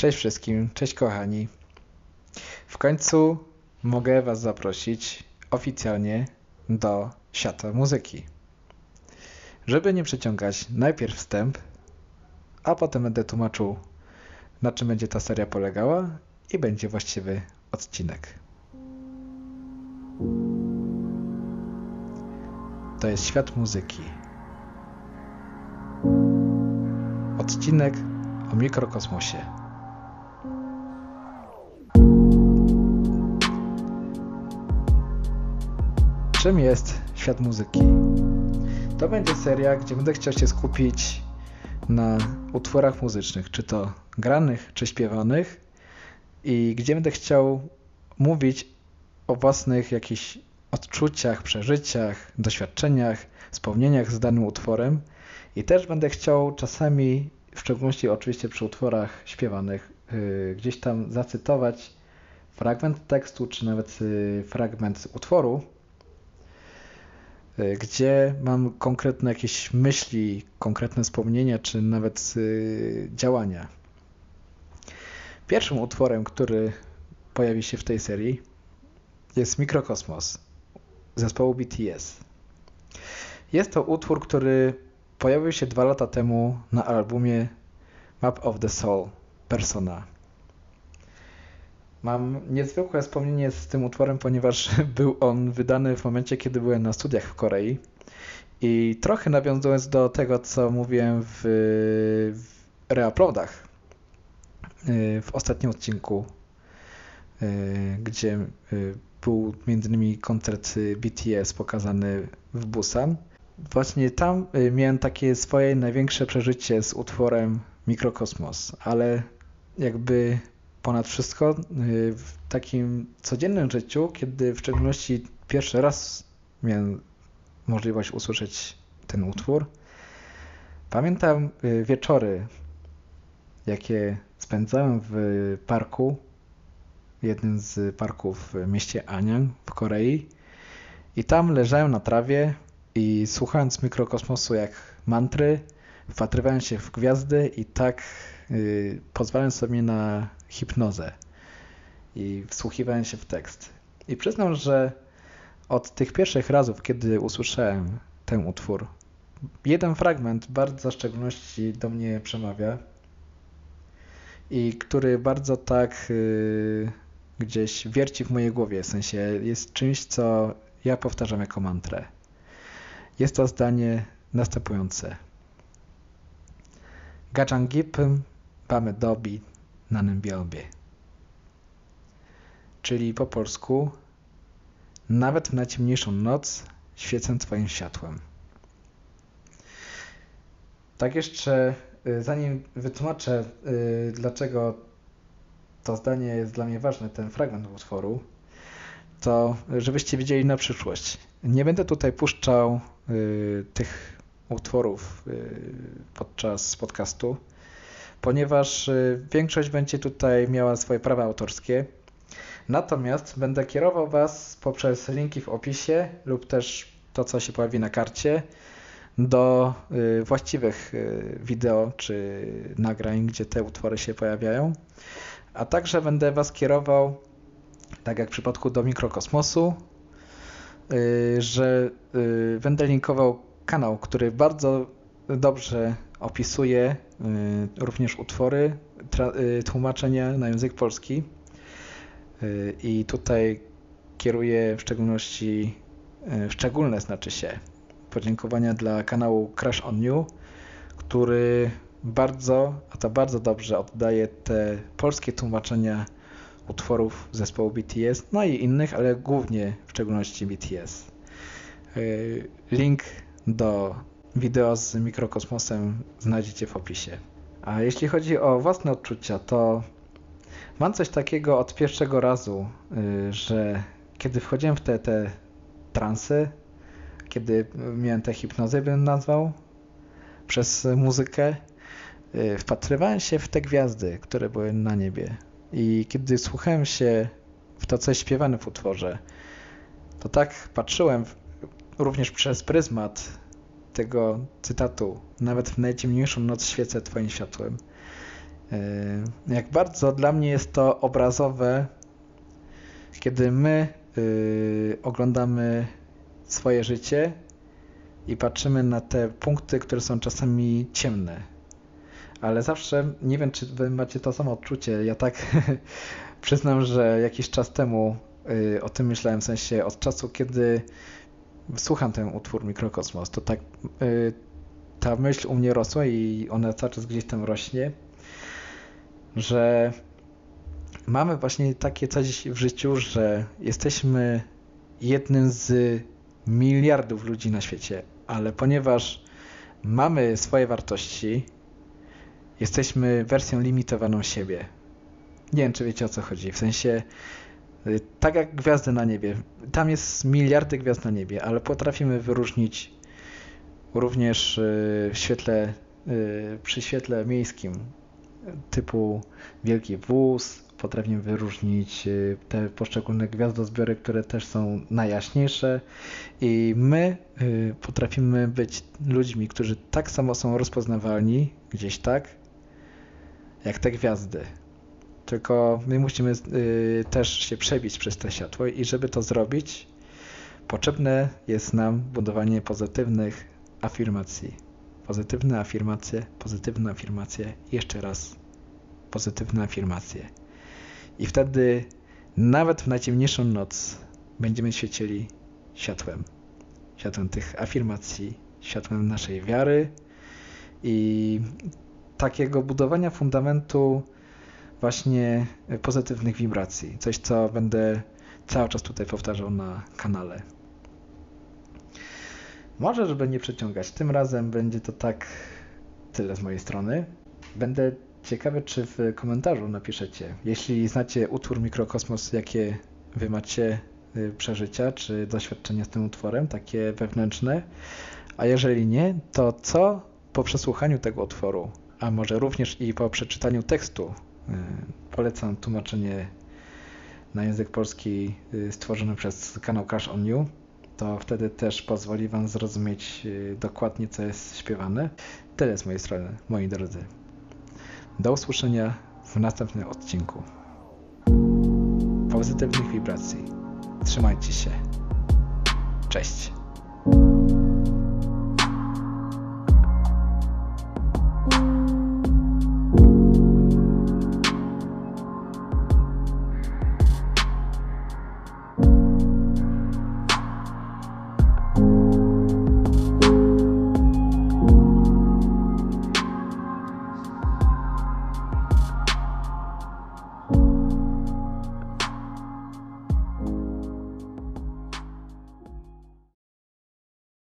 Cześć wszystkim, cześć kochani. W końcu mogę Was zaprosić oficjalnie do świata muzyki. Żeby nie przeciągać, najpierw wstęp, a potem będę tłumaczył, na czym będzie ta seria polegała i będzie właściwy odcinek. To jest świat muzyki. Odcinek o mikrokosmosie. Czym jest świat muzyki? To będzie seria, gdzie będę chciał się skupić na utworach muzycznych, czy to granych, czy śpiewanych, i gdzie będę chciał mówić o własnych jakichś odczuciach, przeżyciach, doświadczeniach, wspomnieniach z danym utworem. I też będę chciał czasami, w szczególności oczywiście przy utworach śpiewanych, yy, gdzieś tam zacytować fragment tekstu, czy nawet yy, fragment utworu, gdzie mam konkretne jakieś myśli, konkretne wspomnienia, czy nawet y, działania. Pierwszym utworem, który pojawi się w tej serii, jest Mikrokosmos zespołu BTS. Jest to utwór, który pojawił się dwa lata temu na albumie Map of the Soul Persona. Mam niezwykłe wspomnienie z tym utworem, ponieważ był on wydany w momencie, kiedy byłem na studiach w Korei. I trochę nawiązując do tego, co mówiłem w, w reuploadach y, w ostatnim odcinku, y, gdzie y, był innymi koncert BTS pokazany w Busan. Właśnie tam miałem takie swoje największe przeżycie z utworem Mikrokosmos, ale jakby ponad wszystko w takim codziennym życiu, kiedy w szczególności pierwszy raz miałem możliwość usłyszeć ten utwór, pamiętam wieczory, jakie spędzałem w parku jednym z parków w mieście Anyang w Korei. I tam leżałem na trawie i słuchając mikrokosmosu jak mantry, wpatrywałem się w gwiazdy i tak pozwalałem sobie na hipnozę i wsłuchiwałem się w tekst. I przyznam, że od tych pierwszych razów, kiedy usłyszałem ten utwór, jeden fragment bardzo w szczególności do mnie przemawia i który bardzo tak yy, gdzieś wierci w mojej głowie, w sensie jest czymś, co ja powtarzam jako mantrę. Jest to zdanie następujące. Gajangipym bamy dobi na bielbie. Czyli po polsku nawet w najciemniejszą noc świecę Twoim światłem. Tak jeszcze, y, zanim wytłumaczę, y, dlaczego to zdanie jest dla mnie ważne, ten fragment utworu, to żebyście wiedzieli na przyszłość. Nie będę tutaj puszczał y, tych utworów y, podczas podcastu, ponieważ y, większość będzie tutaj miała swoje prawa autorskie. Natomiast będę kierował Was poprzez linki w opisie lub też to, co się pojawi na karcie, do y, właściwych y, wideo czy nagrań, gdzie te utwory się pojawiają a także będę Was kierował, tak jak w przypadku do mikrokosmosu, że będę linkował kanał, który bardzo dobrze opisuje y, również utwory, tłumaczenia na język polski. I tutaj kieruję w szczególności, szczególne znaczy się, podziękowania dla kanału Crash on You, który bardzo, a to bardzo dobrze oddaje te polskie tłumaczenia utworów zespołu BTS, no i innych, ale głównie w szczególności BTS. Y, link do wideo z mikrokosmosem znajdziecie w opisie. A jeśli chodzi o własne odczucia, to mam coś takiego od pierwszego razu, y, że kiedy wchodziłem w te, te transy, kiedy miałem tę hipnozę, bym nazwał, przez muzykę, Y, wpatrywałem się w te gwiazdy, które były na niebie. I kiedy słuchałem się w to, co jest śpiewane w utworze, to tak patrzyłem również przez pryzmat tego cytatu, nawet w najciemniejszą noc świecę Twoim światłem. Yy, jak bardzo dla mnie jest to obrazowe, kiedy my yy, oglądamy swoje życie i patrzymy na te punkty, które są czasami ciemne. Ale zawsze, nie wiem czy wy macie to samo odczucie, ja tak przyznam, że jakiś czas temu yy, o tym myślałem, w sensie od czasu, kiedy słucham ten utwór Mikrokosmos, to tak yy, ta myśl u mnie rosła i ona cały czas gdzieś tam rośnie, że mamy właśnie takie coś w życiu, że jesteśmy jednym z miliardów ludzi na świecie, ale ponieważ mamy swoje wartości, jesteśmy wersją limitowaną siebie. Nie wiem, czy wiecie o co chodzi. W sensie, y, tak jak gwiazdy na niebie, tam jest miliardy gwiazd na niebie, ale potrafimy wyróżnić również y, w świetle, y, przy świetle miejskim typu wielki wóz, potrafimy wyróżnić y, te poszczególne gwiazdozbiory, które też są najjaśniejsze. I my potrafimy być ludźmi, którzy tak samo są rozpoznawalni gdzieś tak, jak te gwiazdy. Tylko my musimy też się przebić przez te światło i żeby to zrobić, potrzebne jest nam budowanie pozytywnych afirmacji. Pozytywne afirmacje, pozytywne afirmacje, jeszcze raz pozytywne afirmacje. I wtedy nawet w najciemniejszą noc będziemy świecieli światłem. Światłem tych afirmacji, światłem naszej wiary i takiego budowania fundamentu właśnie pozytywnych wibracji. Coś, co będę cały czas tutaj powtarzał na kanale. Może, żeby nie przeciągać, tym razem będzie to tak tyle z mojej strony. Będę ciekawy, czy w komentarzu napiszecie, jeśli znacie utwór Mikrokosmos, jakie wy macie y, przeżycia czy doświadczenia z tym utworem, takie wewnętrzne. A jeżeli nie, to co po przesłuchaniu tego utworu, a może również i po przeczytaniu tekstu, polecam tłumaczenie na język polski y, stworzone przez kanał Crash on You to wtedy też pozwoli Wam zrozumieć y, dokładnie, co jest śpiewane. Tyle z mojej strony, moi drodzy. Do usłyszenia w następnym odcinku. Pozytywnych wibracji. Trzymajcie się. Cześć.